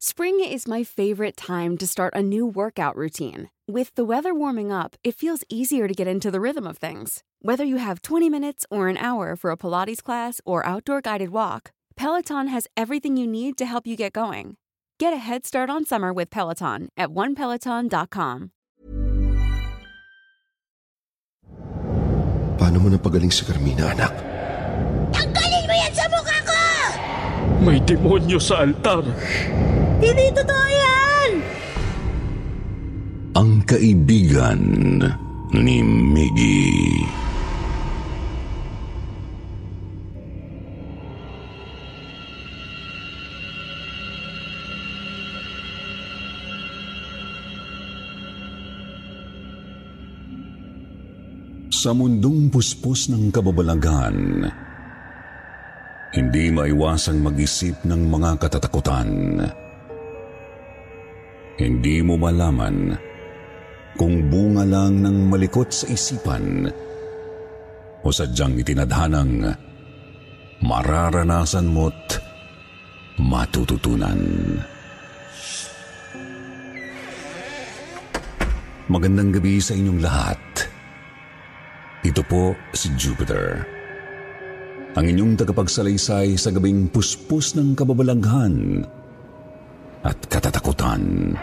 Spring is my favorite time to start a new workout routine. With the weather warming up, it feels easier to get into the rhythm of things. Whether you have 20 minutes or an hour for a Pilates class or outdoor guided walk, Peloton has everything you need to help you get going. Get a head start on summer with Peloton at onepeloton.com. Paano mo napagaling si Carmina, anak? Tanggalin mo yan sa mukha ko! May demonyo sa altar. Hindi totoo yan! Ang kaibigan ni Miggy. Sa mundong puspos ng kababalaghan, hindi maiwasang mag-isip ng mga katatakutan. Hindi mo malaman kung bunga lang ng malikot sa isipan o sadyang itinadhanang mararanasan mo't matututunan. Magandang gabi sa inyong lahat. Ito po si Jupiter. Ang inyong tagapagsalaysay sa gabing puspos ng kababalaghan at katatakutan.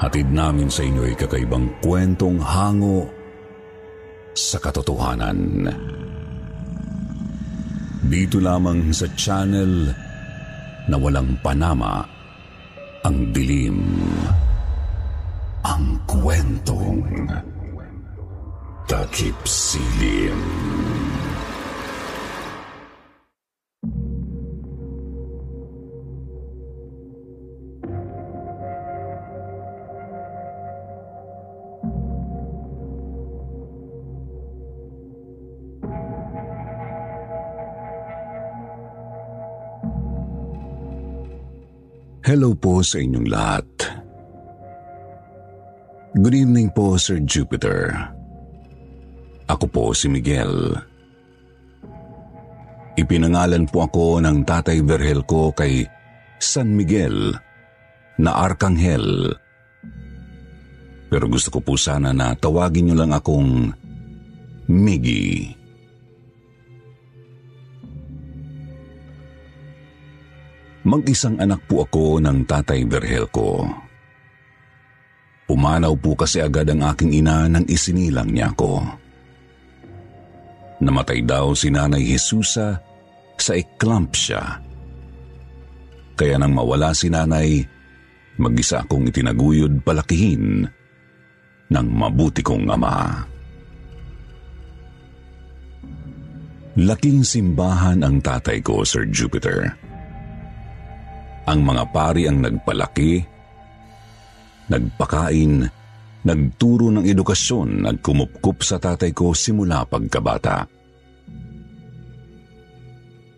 Hatid namin sa inyo ay kakaibang kwentong hango sa katotohanan. Dito lamang sa channel na walang panama ang dilim. Ang kwentong takip silim. Hello po sa inyong lahat. Good evening po, Sir Jupiter. Ako po si Miguel. Ipinangalan po ako ng Tatay Vergel ko kay San Miguel na Arkanghel. Pero gusto ko po sana na tawagin niyo lang akong Miggy. Mag-isang anak po ako ng Tatay Vergel ko. Pumanaw po kasi agad ang aking ina nang isinilang niya ako. Namatay daw si Nanay Jesusa sa eclampsia. Kaya nang mawala si Nanay, mag-isa akong itinaguyod palakihin ng mabuti kong ama. Laking simbahan ang tatay ko, Sir Jupiter. Ang mga pari ang nagpalaki, nagpakain, nagturo ng edukasyon, nagkumupkup sa tatay ko simula pagkabata.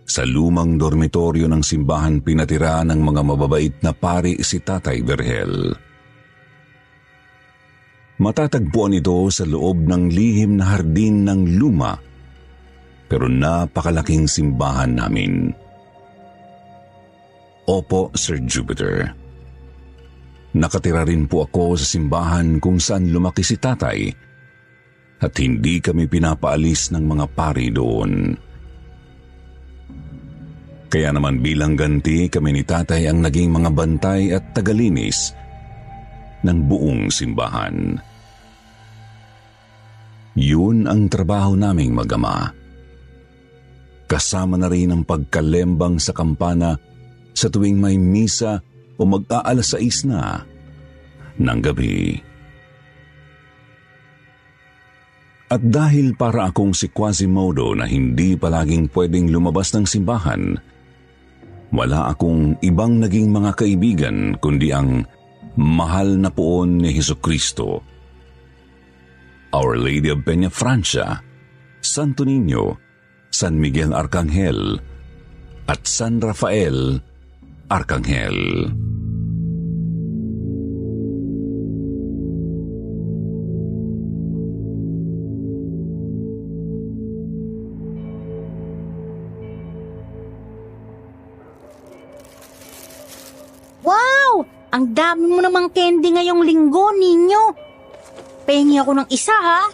Sa lumang dormitoryo ng simbahan pinatira ng mga mababait na pari si Tatay Vergel. Matatagpuan ito sa loob ng lihim na hardin ng luma pero napakalaking simbahan namin. Opo, Sir Jupiter. Nakatira rin po ako sa simbahan kung saan lumaki si tatay at hindi kami pinapaalis ng mga pari doon. Kaya naman bilang ganti kami ni tatay ang naging mga bantay at tagalinis ng buong simbahan. Yun ang trabaho naming magama. Kasama na rin ang pagkalembang sa kampana sa tuwing may misa o mag-aalas sais na ng gabi. At dahil para akong si Quasimodo na hindi palaging pwedeng lumabas ng simbahan, wala akong ibang naging mga kaibigan kundi ang mahal na poon ni Heso Kristo. Our Lady of Peña Francia, Santo Niño, San Miguel Arcangel, at San Rafael Arcangel. Ang dami mo namang candy ngayong linggo, ninyo. Pengi ako ng isa, ha?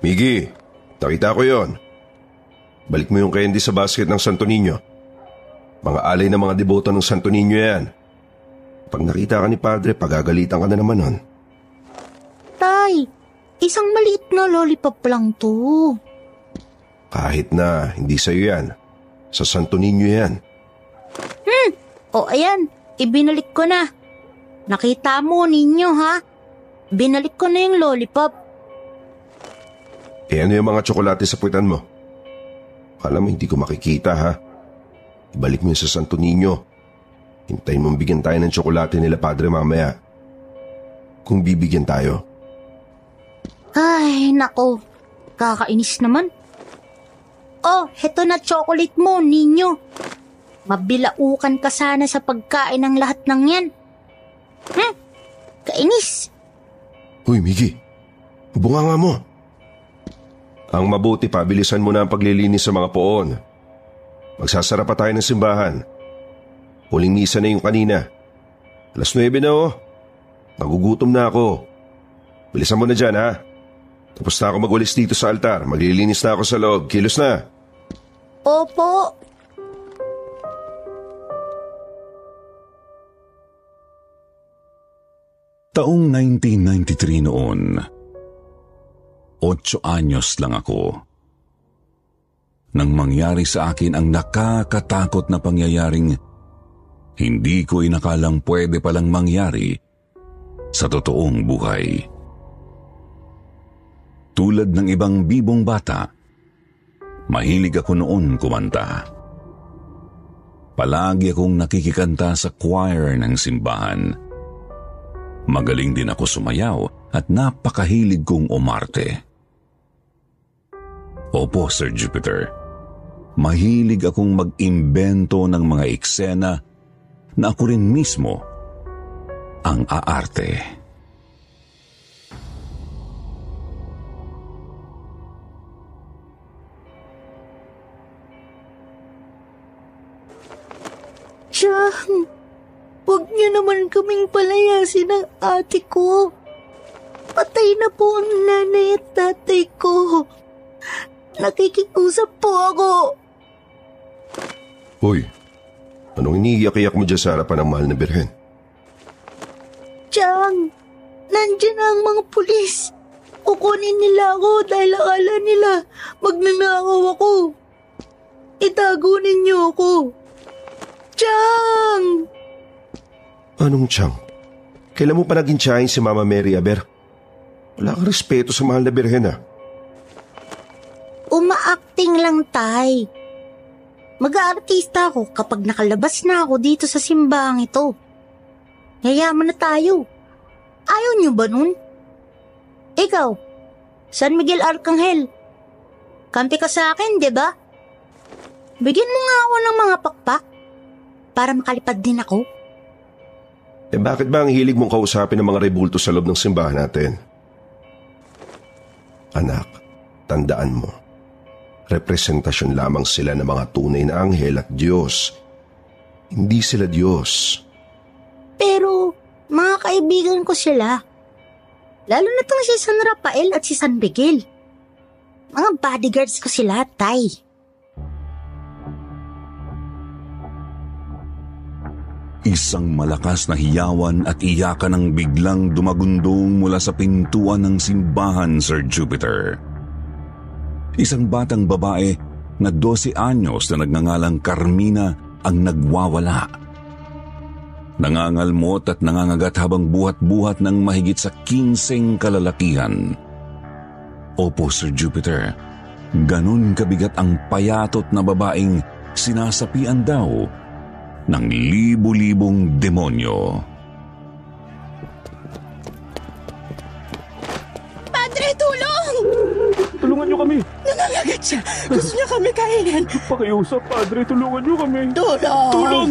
Miggy, nakita ko yon. Balik mo yung candy sa basket ng Santo Niño. Mga alay ng mga deboto ng Santo Niño yan. Pag nakita ka ni Padre, pagagalitan ka na naman nun. Tay, isang maliit na lollipop lang to. Kahit na hindi sa'yo yan. Sa Santo Niño yan. O ayan, ibinalik ko na. Nakita mo ninyo, ha? Binalik ko na yung lollipop. Eh ano yung mga tsokolate sa puwitan mo? Kala mo hindi ko makikita ha? Ibalik mo yun sa Santo Niño. Hintayin mong bigyan tayo ng tsokolate nila Padre mamaya. Kung bibigyan tayo. Ay, nako. Kakainis naman. Oh, heto na chocolate mo, ninyo. Mabilaukan ka sana sa pagkain ng lahat ng yan. Hmm, kainis. Uy, Miggy. Bunga nga mo. Ang mabuti pa, bilisan mo na ang paglilinis sa mga poon. Magsasara pa tayo ng simbahan. Huling misa na yung kanina. Alas 9 na oh. Nagugutom na ako. Bilisan mo na dyan ha. Tapos na ako magwalis dito sa altar. Maglilinis na ako sa loob. Kilos na. Opo. Taong 1993 noon. Otso anyos lang ako. Nang mangyari sa akin ang nakakatakot na pangyayaring hindi ko inakalang pwede palang mangyari sa totoong buhay. Tulad ng ibang bibong bata, mahilig ako noon kumanta. Palagi akong nakikikanta sa choir ng simbahan. Magaling din ako sumayaw at napakahilig kong umarte. Opo, Sir Jupiter. Mahilig akong mag-imbento ng mga eksena na ako rin mismo ang aarte. Siyang, huwag niyo naman kaming palayasin ng ate ko. Patay na po ang nanay at tatay ko. Nakikiusap po ako. Uy, anong iniiyak-iyak mo dyan sa harapan ng mahal na birhen? Chang, nandiyan na ang mga pulis. Kukunin nila ako dahil akala nila magnanakaw ako. Itago ninyo ako. Chang! Anong tiyang? Kailan mo pa naging tiyahin si Mama Mary Aber? Wala kang respeto sa mahal na birhen ah. Umaacting lang, tay. Mag-aartista ako kapag nakalabas na ako dito sa simbahang ito. Yayaman na tayo. Ayaw niyo ba nun? Ikaw, San Miguel Arcangel. Kampi ka sa akin, di ba? Bigyan mo nga ako ng mga pakpak para makalipad din ako. Eh bakit ba ang hilig mong kausapin ng mga rebulto sa loob ng simbahan natin? Anak, tandaan mo. Representasyon lamang sila ng mga tunay na anghel at Diyos. Hindi sila Diyos. Pero, mga kaibigan ko sila. Lalo na tong si San Rafael at si San Miguel. Mga bodyguards ko sila, tay. Isang malakas na hiyawan at iyakan ang biglang dumagundong mula sa pintuan ng simbahan, Sir Jupiter. Isang batang babae na 12 anyos na nagngangalang Carmina ang nagwawala. Nangangalmot at nangangagat habang buhat-buhat ng mahigit sa 15 kalalakihan. Opo, Sir Jupiter. Ganon kabigat ang payatot na babaeng sinasapian daw ng libu-libong demonyo. Tulungan niyo kami. Nangangagat siya. Gusto niya kami kainin. Pakiusap, Padre. Tulungan niyo kami. Tulong! Tulong!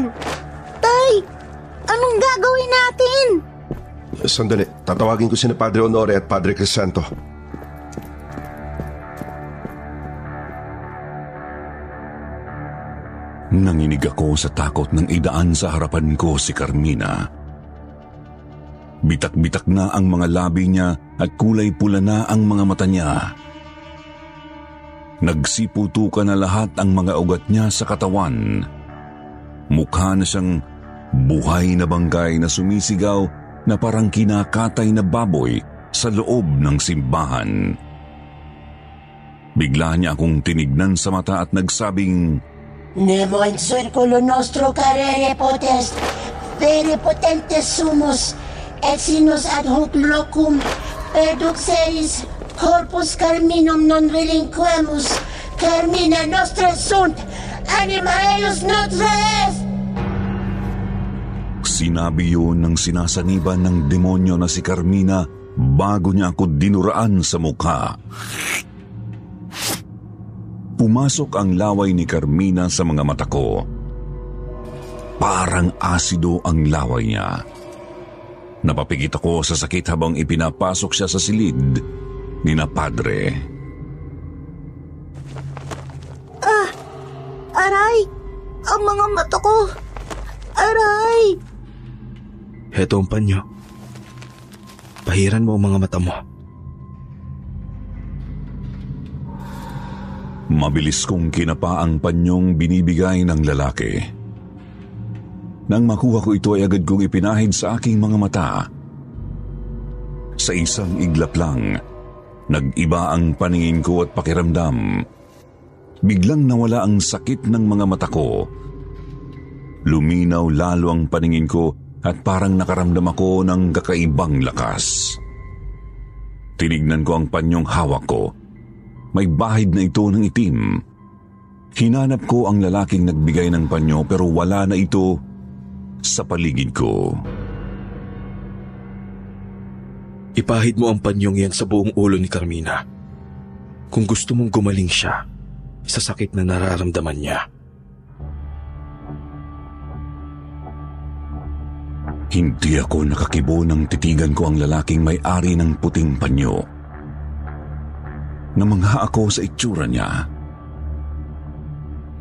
Tay, anong gagawin natin? Sandali, tatawagin ko si na Padre Honore at Padre Crisanto. Nanginig ako sa takot ng idaan sa harapan ko si Carmina. Bitak-bitak na ang mga labi niya at kulay pula na ang mga mata niya. Nagsiputukan na lahat ang mga ugat niya sa katawan. Mukha na siyang buhay na bangkay na sumisigaw na parang kinakatay na baboy sa loob ng simbahan. Bigla niya akong tinignan sa mata at nagsabing, Nemo in circulo nostro carere potest, vere potentes sumus, et sinus ad hoc locum, perduxeris, corpus carminum non relinquemus, carmina nostra sunt, anima eius notre est! Sinabi yun ng sinasaniban ng demonyo na si Carmina bago niya ako dinuraan sa mukha. Pumasok ang laway ni Carmina sa mga mata ko. Parang asido ang laway niya. Napapikit ako sa sakit habang ipinapasok siya sa silid ni na padre. Aray! Ang mga mata ko! Aray! Heto ang panyo. Pahiran mo ang mga mata mo. Mabilis kong kinapa ang panyong binibigay ng lalaki. Nang makuha ko ito ay agad kong ipinahid sa aking mga mata. Sa isang iglap lang, nag-iba ang paningin ko at pakiramdam. Biglang nawala ang sakit ng mga mata ko. Luminaw lalo ang paningin ko at parang nakaramdam ako ng kakaibang lakas. Tinignan ko ang panyong hawak ko. May bahid na ito ng itim. Hinanap ko ang lalaking nagbigay ng panyo pero wala na ito sa paligid ko. Ipahid mo ang panyong yan sa buong ulo ni Carmina. Kung gusto mong gumaling siya sa sakit na nararamdaman niya. Hindi ako nakakibo nang titigan ko ang lalaking may-ari ng puting panyo. Namangha ako sa itsura niya.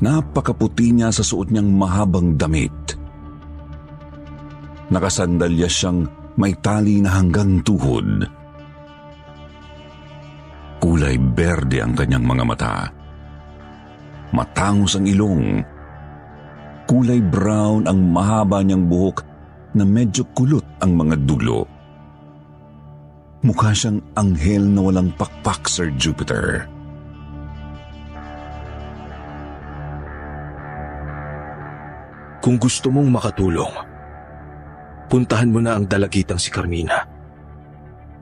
Napakaputi niya sa suot niyang mahabang damit. Nakasandalya siyang may tali na hanggang tuhod. Kulay berde ang kanyang mga mata. Matangos ang ilong. Kulay brown ang mahaba niyang buhok na medyo kulot ang mga dulo. Mukha siyang anghel na walang pakpak, Sir Jupiter. Kung gusto mong makatulong, puntahan mo na ang dalagitang si Carmina.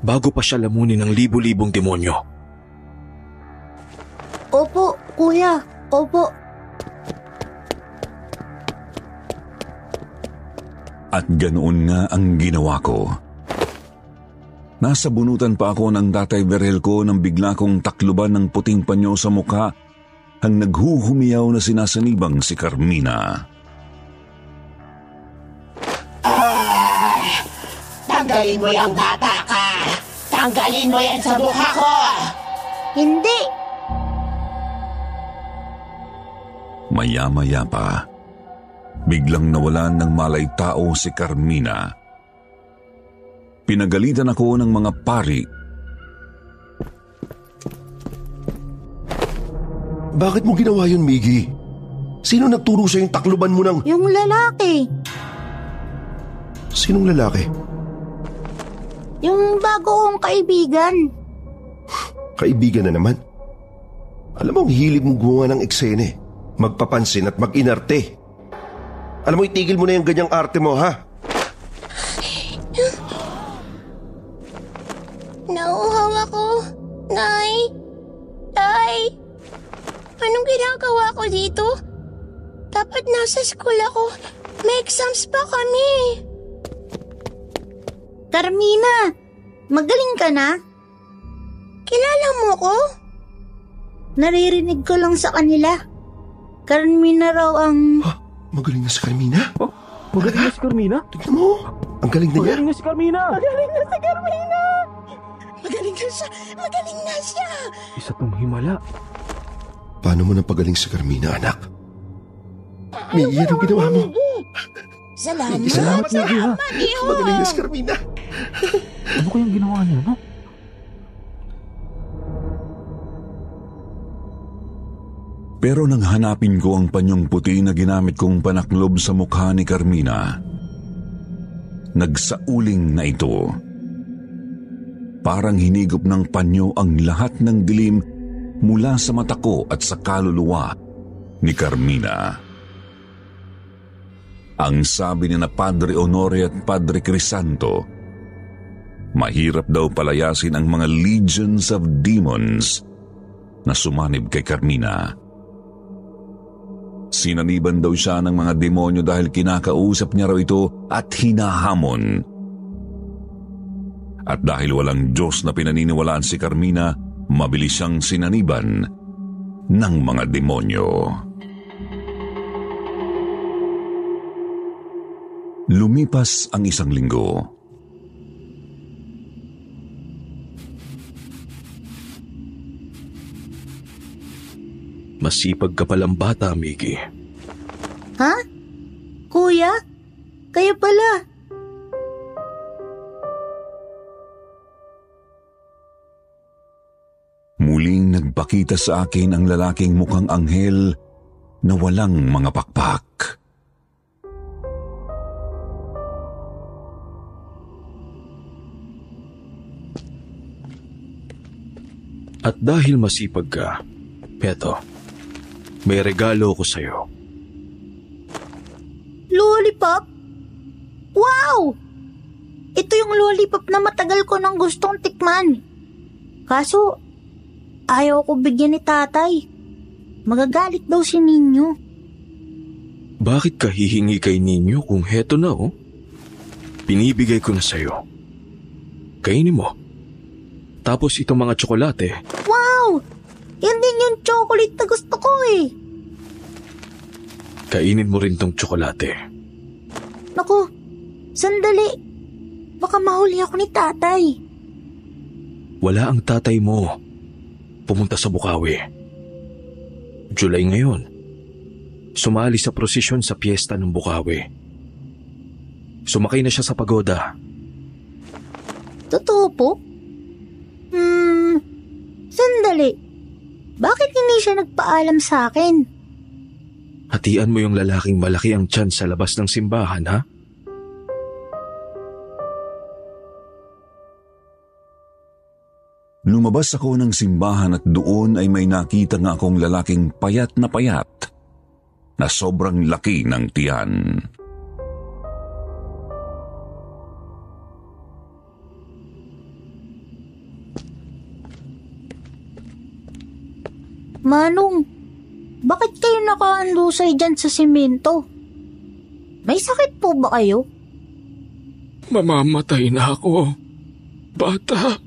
Bago pa siya lamunin ng libu-libong demonyo. Opo, kuya. Opo. At ganoon nga ang ginawa ko. Nasa bunutan pa ako ng tatay Berhel ko nang bigla kong takluban ng puting panyo sa mukha ang naghuhumiyaw na sinasanibang si Carmina. Tanggalin mo yung bata ka! Tanggalin mo yan sa mukha ko! Hindi. Maya-maya pa, biglang nawalan ng malay tao si Carmina. Pinagalitan ako ng mga pari Bakit mo ginawa yun, Miggy? Sino nagturo sa yung takluban mo ng... Yung lalaki. Sinong lalaki? Yung bago kong kaibigan. Kaibigan na naman. Alam mo, ang hilig mong gumawa ng eksene. Magpapansin at mag-inarte. Alam mo, itigil mo na yung ganyang arte mo, ha? Nauuhaw ako. Nay? Tay? Anong ginagawa ko dito? Dapat nasa school ako. May exams pa kami. Carmina, magaling ka na? Kilala mo ko? Naririnig ko lang sa kanila. Carmina raw ang... Ha? Magaling na si Carmina? Oh, magaling na si Carmina. Tignan mo. Ang galing na niya. Magaling na si Carmina. Magaling na si Carmina! Magaling na siya! Magaling na siya! Isa tong himala. Paano mo napagaling si Carmina, anak? Miggy, anong ginawa mo? Salamat. Salamat, Miggy, ha? Magaling na si Carmina. Ano kayang ginawa niyo, no? Pero nang hanapin ko ang panyong puti na ginamit kong panaklob sa mukha ni Carmina, nagsauling na ito. Parang hinigop ng panyo ang lahat ng dilim mula sa mata ko at sa kaluluwa ni Carmina. Ang sabi ni na Padre Honore at Padre Crisanto, mahirap daw palayasin ang mga legions of demons na sumanib kay Carmina. Sinaniban daw siya ng mga demonyo dahil kinakausap niya raw ito at hinahamon. At dahil walang Diyos na pinaniniwalaan si Carmina, mabilis siyang sinaniban ng mga demonyo. Lumipas ang isang linggo. Masipag ka palang bata, Miggy. Ha? Kuya? Kaya pala. Muling nagpakita sa akin ang lalaking mukhang anghel na walang mga pakpak. At dahil masipag ka, Peto, may regalo ko sa'yo. Lollipop? Wow! Ito yung lollipop na matagal ko nang gustong tikman. Kaso, ayaw ko bigyan ni tatay. Magagalit daw si Ninyo. Bakit ka hihingi kay ninyo kung heto na oh? Pinibigay ko na sa'yo. Kainin mo. Tapos itong mga tsokolate, Wow! Yan din yung chocolate na gusto ko eh. kainin mo rin tong tsokolate. Naku, sandali. Baka mahuli ako ni tatay. Wala ang tatay mo. Pumunta sa Bukawi. July ngayon. Sumali sa prosesyon sa piyesta ng Bukawi. Sumakay na siya sa pagoda. Totoo po? Hmm, sandali. Bakit hindi siya nagpaalam sa akin? Hatian mo yung lalaking malaki ang tiyan sa labas ng simbahan, ha? Lumabas ako ng simbahan at doon ay may nakita nga akong lalaking payat na payat na sobrang laki ng tiyan. Manong, bakit kayo nakaandusay dyan sa simento? May sakit po ba kayo? Mamamatay na ako. Bata,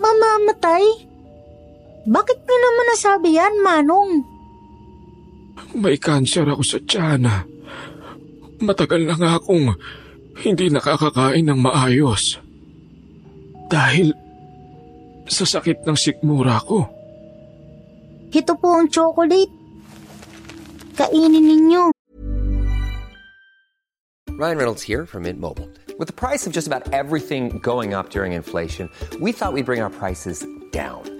Mamamatay? Bakit niyo naman nasabi yan, Manong? may kanser ako sa tiyan. Matagal na nga akong hindi nakakakain ng maayos. Dahil sa sakit ng sikmura ko. Ito po ang chocolate. Kainin ninyo. Ryan Reynolds here from Mint Mobile. With the price of just about everything going up during inflation, we thought we'd bring our prices down.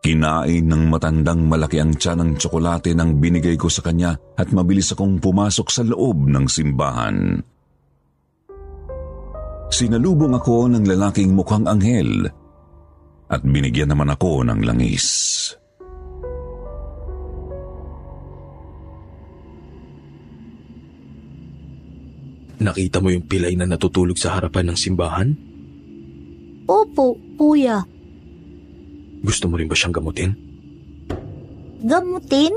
Kinain ng matandang malaki ang tiyan ng tsokolate nang binigay ko sa kanya at mabilis akong pumasok sa loob ng simbahan. Sinalubong ako ng lalaking mukhang anghel at binigyan naman ako ng langis. Nakita mo yung pilay na natutulog sa harapan ng simbahan? Opo, kuya. Gusto mo rin ba siyang gamutin? Gamutin?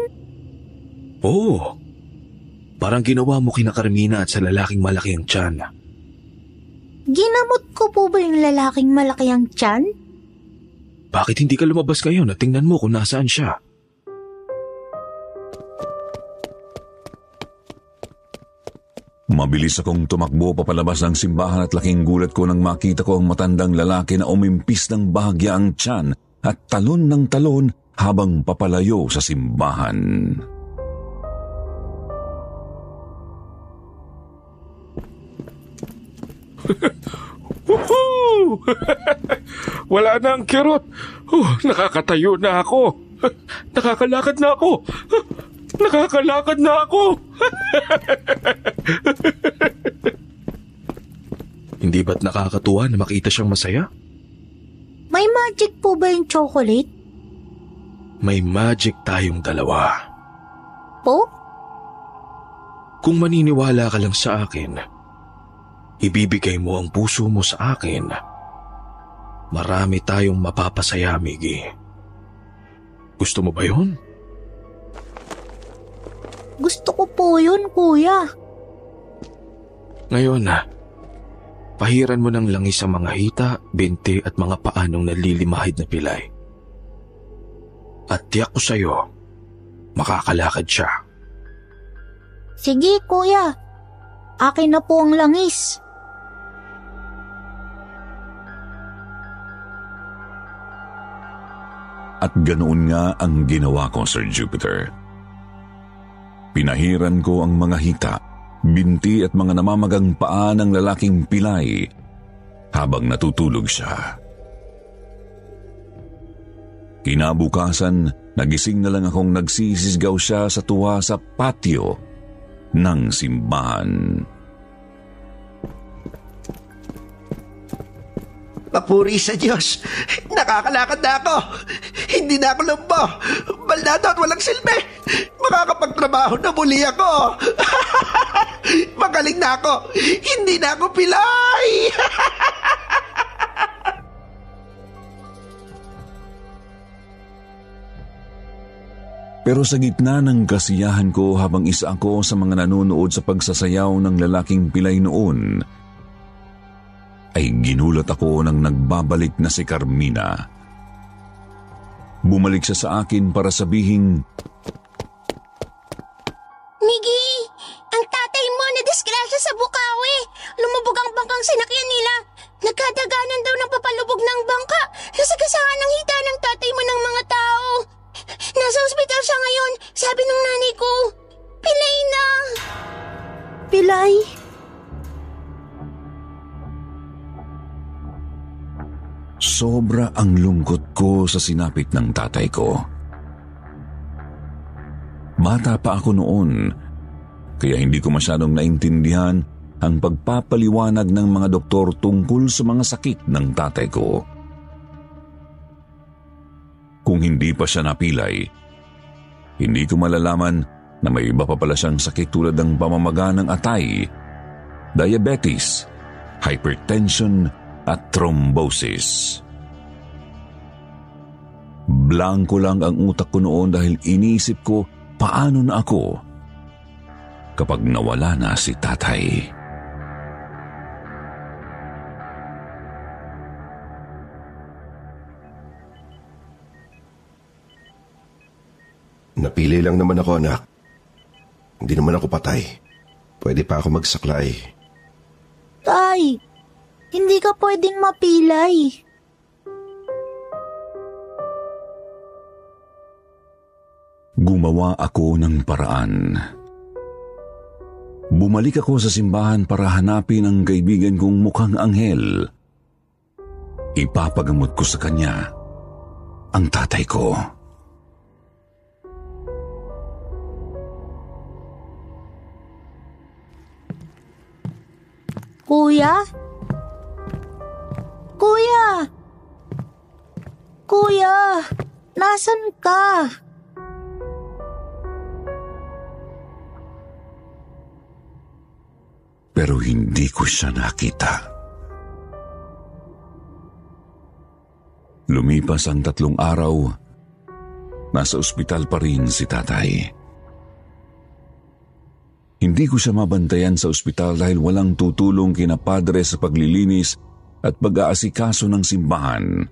Oo. Parang ginawa mo kina Carmina at sa lalaking malaki ang tiyan. Ginamot ko po ba yung lalaking malaki ang tiyan? Bakit hindi ka lumabas ngayon at tingnan mo kung nasaan siya? Mabilis akong tumakbo papalabas ng simbahan at laking gulat ko nang makita ko ang matandang lalaki na umimpis ng bahagya ang tiyan at talon ng talon habang papalayo sa simbahan. Wala na ang kirot. Oh, nakakatayo na ako. Nakakalakad na ako. Nakakalakad na ako. Hindi ba't nakakatuwa na makita siyang masaya? May magic po ba yung chocolate? May magic tayong dalawa. Po? Kung maniniwala ka lang sa akin, ibibigay mo ang puso mo sa akin. Marami tayong mapapasaya, Miggy. Gusto mo ba yun? Gusto ko po yun, kuya. Ngayon na, pahiran mo ng langis sa mga hita, binti at mga paanong nalilimahid na pilay. At tiyak ko sa'yo, makakalakad siya. Sige, kuya. Akin na po ang langis. At ganoon nga ang ginawa ko, Sir Jupiter. Pinahiran ko ang mga hita, binti at mga namamagang paa ng lalaking pilay habang natutulog siya. Kinabukasan, nagising na lang akong nagsisisgaw siya sa tuwa sa patio ng simbahan. Papuri sa Diyos. Nakakalakad na ako. Hindi na ako lumbo. Baldado at walang silbi. Makakapagtrabaho na muli ako. Magaling na ako. Hindi na ako pilay. Pero sa gitna ng kasiyahan ko habang isa ako sa mga nanonood sa pagsasayaw ng lalaking pilay noon, ay ginulat ako nang nagbabalik na si Carmina. Bumalik siya sa akin para sabihing, sa sinapit ng tatay ko. Bata pa ako noon, kaya hindi ko masyadong naintindihan ang pagpapaliwanag ng mga doktor tungkol sa mga sakit ng tatay ko. Kung hindi pa siya napilay, hindi ko malalaman na may iba pa pala siyang sakit tulad ng pamamaga ng atay, diabetes, hypertension, at thrombosis. Blanko lang ang utak ko noon dahil inisip ko paano na ako kapag nawala na si tatay. Napili lang naman ako anak. Hindi naman ako patay. Pwede pa ako magsaklay. Tay, hindi ka pwedeng mapilay. Gumawa ako ng paraan. Bumalik ako sa simbahan para hanapin ang kaibigan kong mukhang anghel. Ipapagamot ko sa kanya ang tatay ko. Kuya? Kuya! Kuya, nasan ka? Pero hindi ko siya nakita. Lumipas ang tatlong araw, nasa ospital pa rin si tatay. Hindi ko siya mabantayan sa ospital dahil walang tutulong kina padre sa paglilinis at pag-aasikaso ng simbahan.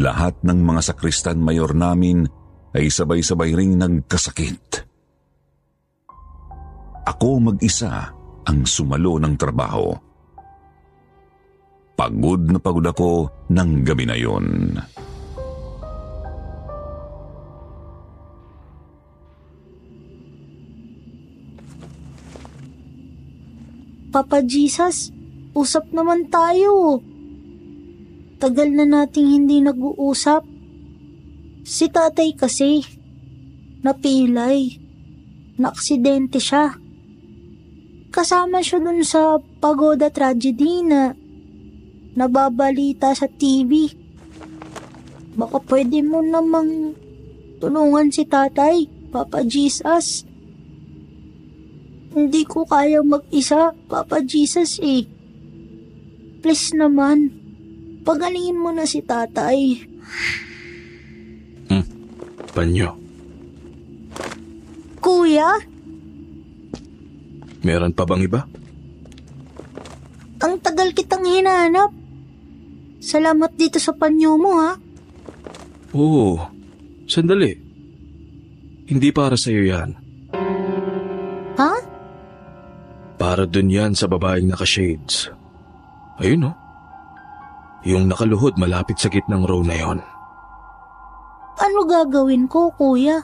Lahat ng mga sakristan mayor namin ay sabay-sabay ring nagkasakit. Ako mag-isa ang sumalo ng trabaho. Pagod na pagod ako ng gabi na yon. Papa Jesus, usap naman tayo. Tagal na nating hindi nag-uusap. Si tatay kasi, napilay. Naaksidente siya. Kasama siya dun sa pagoda tragedy na nababalita sa TV. Baka pwede mo namang tulungan si tatay, Papa Jesus. Hindi ko kaya mag-isa, Papa Jesus eh. Please naman, pagalingin mo na si tatay. Hmm, panyo. Kuya, Meron pa bang iba? ang tagal kitang hinanap. Salamat dito sa panyo mo ha. Oo, sandali. Hindi para sa'yo yan. Ha? Para dun yan sa babaeng naka-shades. Ayun oh. Yung nakaluhod malapit sa gitnang row na yon. Ano gagawin ko, kuya?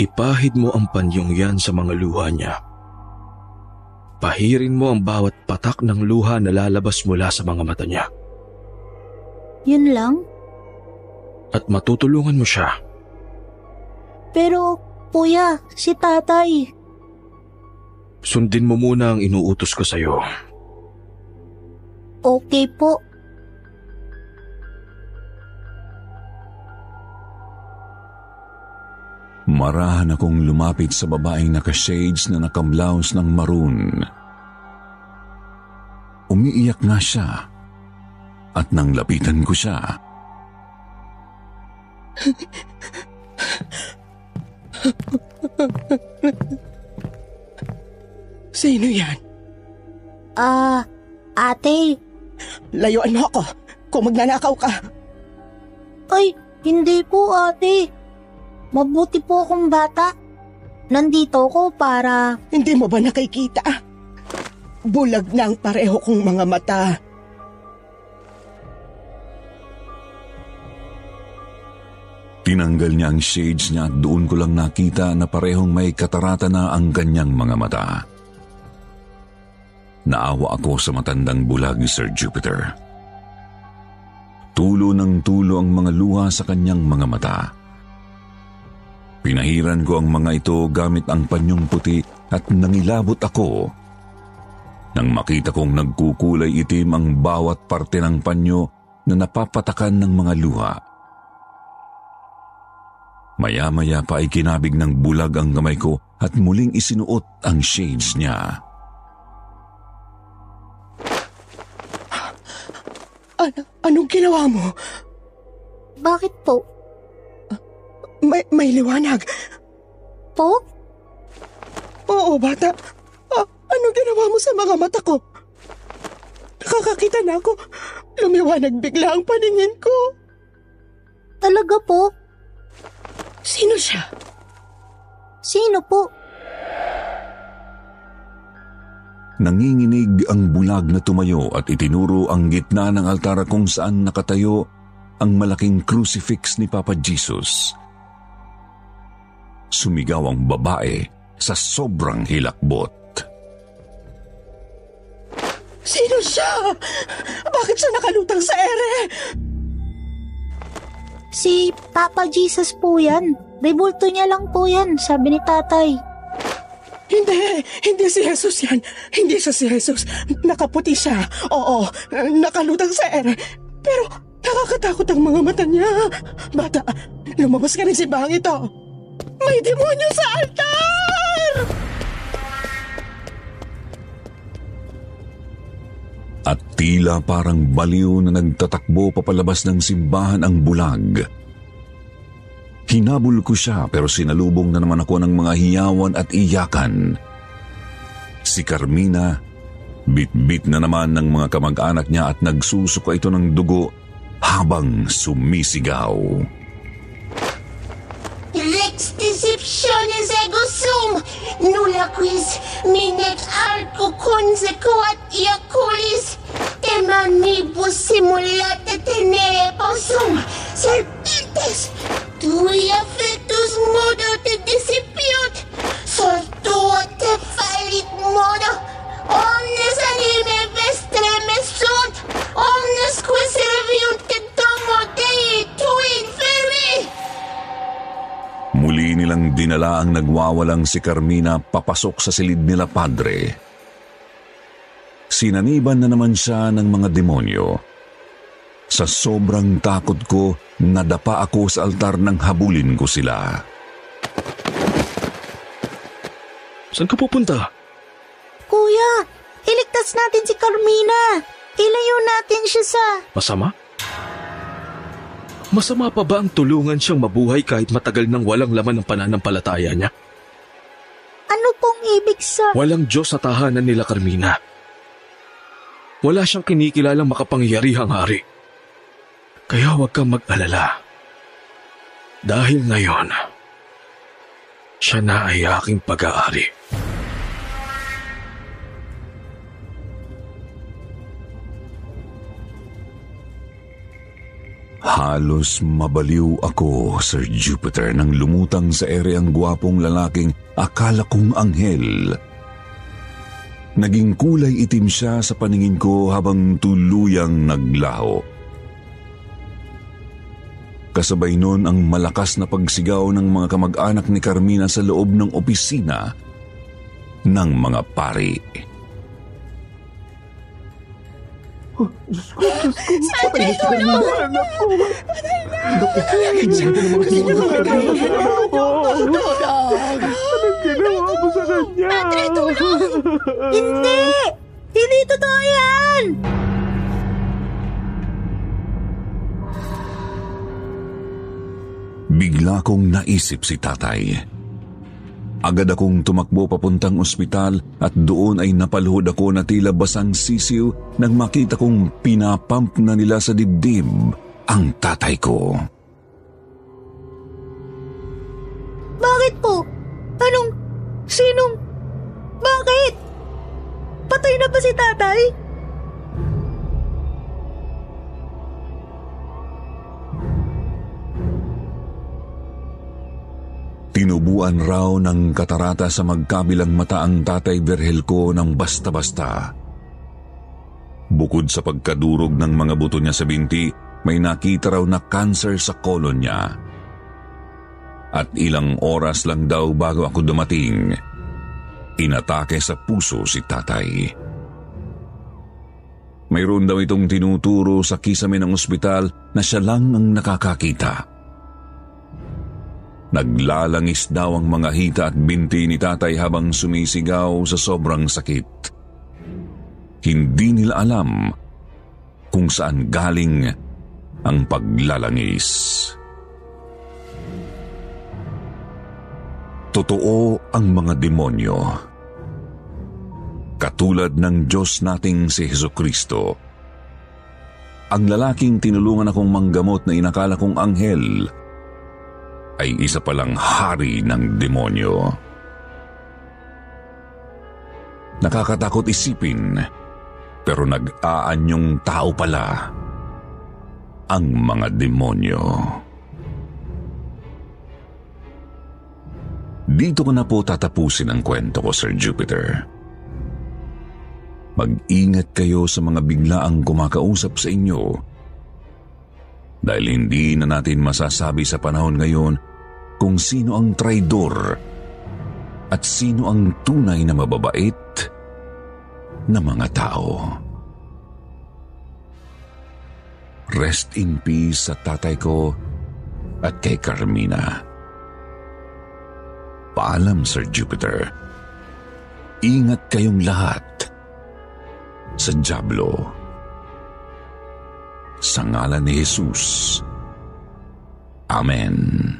Ipahid mo ang panyong yan sa mga luha niya. Pahirin mo ang bawat patak ng luha na lalabas mula sa mga mata niya. Yun lang? At matutulungan mo siya. Pero, kuya, si tatay. Sundin mo muna ang inuutos ko sa'yo. Okay po. Marahan akong lumapit sa babaeng naka-shades na nakablouse ng maroon. Umiiyak nga siya at nang lapitan ko siya, Sino yan? Ah, ate. Layuan mo ako kung magnanakaw ka. Ay, hindi po ate. Mabuti po akong bata. Nandito ako para... Hindi mo ba nakikita? Bulag na ang pareho kong mga mata. tinanggal niya ang shades niya at doon ko lang nakita na parehong may katarata na ang kanyang mga mata. Naawa ako sa matandang bulag Sir Jupiter. Tulo ng tulo ang mga luha sa kanyang mga mata. Pinahiran ko ang mga ito gamit ang panyong puti at nangilabot ako. Nang makita kong nagkukulay itim ang bawat parte ng panyo na napapatakan ng mga luha. Maya-maya pa ay kinabig ng bulag ang kamay ko at muling isinuot ang shades niya. Ano, anong ginawa mo? Bakit po? May, may liwanag. Po? Oo, bata. Ah, anong ginawa mo sa mga mata ko? Nakakakita na ako. Lumiwanag bigla ang paningin ko. Talaga po? Sino siya? Sino po? Nanginginig ang bulag na tumayo at itinuro ang gitna ng altara kung saan nakatayo ang malaking crucifix ni Papa Jesus. Sumigaw ang babae sa sobrang hilakbot. Sino siya? Bakit siya nakalutang sa ere? Si Papa Jesus po yan. Rebulto niya lang po yan, sabi ni tatay. Hindi, hindi si Jesus yan. Hindi siya si Jesus. Nakaputi siya. Oo, nakalutang sa ere. Pero nakakatakot ang mga mata niya. Bata, lumabas ka ng simbahang ito. May demonyo sa altar! At tila parang baliw na nagtatakbo papalabas ng simbahan ang bulag. Hinabol ko siya pero sinalubong na naman ako ng mga hiyawan at iyakan. Si Carmina, bit-bit na naman ng mga kamag-anak niya at nagsusuka ito ng dugo habang sumisigaw. Rex deceptiones ego sum, nulla quis minet arco consequat iaculis, emanibus simulata tenere ang nagwawalang si Carmina papasok sa silid nila padre. Sinaniban na naman siya ng mga demonyo. Sa sobrang takot ko, nadapa ako sa altar nang habulin ko sila. Saan ka pupunta? Kuya, iligtas natin si Carmina. Ilayo natin siya sa... Masama? Masama pa ba ang tulungan siyang mabuhay kahit matagal nang walang laman ng pananampalataya niya? Ano pong ibig sa... Walang Diyos sa tahanan nila Carmina. Wala siyang kinikilalang makapangyarihang hari. Kaya huwag kang mag-alala. Dahil ngayon, siya na ay aking pag-aari. Halos mabaliw ako, Sir Jupiter, nang lumutang sa ere ang gwapong lalaking akala kong anghel. Naging kulay itim siya sa paningin ko habang tuluyang naglaho. Kasabay nun ang malakas na pagsigaw ng mga kamag-anak ni Carmina sa loob ng opisina ng mga pari. Diyos ko, Diyos ko. Si Carmina, anak ko. Patay na. Sabi ng mga demonyo sa Carmina. Anong ginawa mo sa kanya? Padre, tulong! Hindi! Hindi totoo yan! Bigla kong naisip si tatay. Agad akong tumakbo papuntang ospital at doon ay napaluhod ako na tila basang sisiw nang makita kong pinapump na nila sa dibdib ang tatay ko. Bakit po? Anong... Sinong... Bakit? Patay na ba si tatay? Tinubuan raw ng katarata sa magkabilang mata ang tatay Berhel ko ng basta-basta. Bukod sa pagkadurog ng mga buto niya sa binti, may nakita raw na cancer sa kolon niya. At ilang oras lang daw bago ako dumating, inatake sa puso si tatay. Mayroon daw itong tinuturo sa kisame ng ospital na siya lang ang nakakakita. Naglalangis daw ang mga hita at binti ni tatay habang sumisigaw sa sobrang sakit. Hindi nila alam kung saan galing ang paglalangis. Totoo ang mga demonyo. Katulad ng Diyos nating si Heso Kristo. Ang lalaking tinulungan akong manggamot na inakala kong anghel ay isa palang hari ng demonyo. Nakakatakot isipin, pero nag-aanyong tao pala ang mga demonyo. Dito ko na po tatapusin ang kwento ko, Sir Jupiter. Mag-ingat kayo sa mga biglaang kumakausap sa inyo dahil hindi na natin masasabi sa panahon ngayon kung sino ang traidor at sino ang tunay na mababait na mga tao. Rest in peace sa tatay ko at kay Carmina. Paalam, Sir Jupiter. Ingat kayong lahat sa Diablo. Sa ngalan ni Jesus. Amen.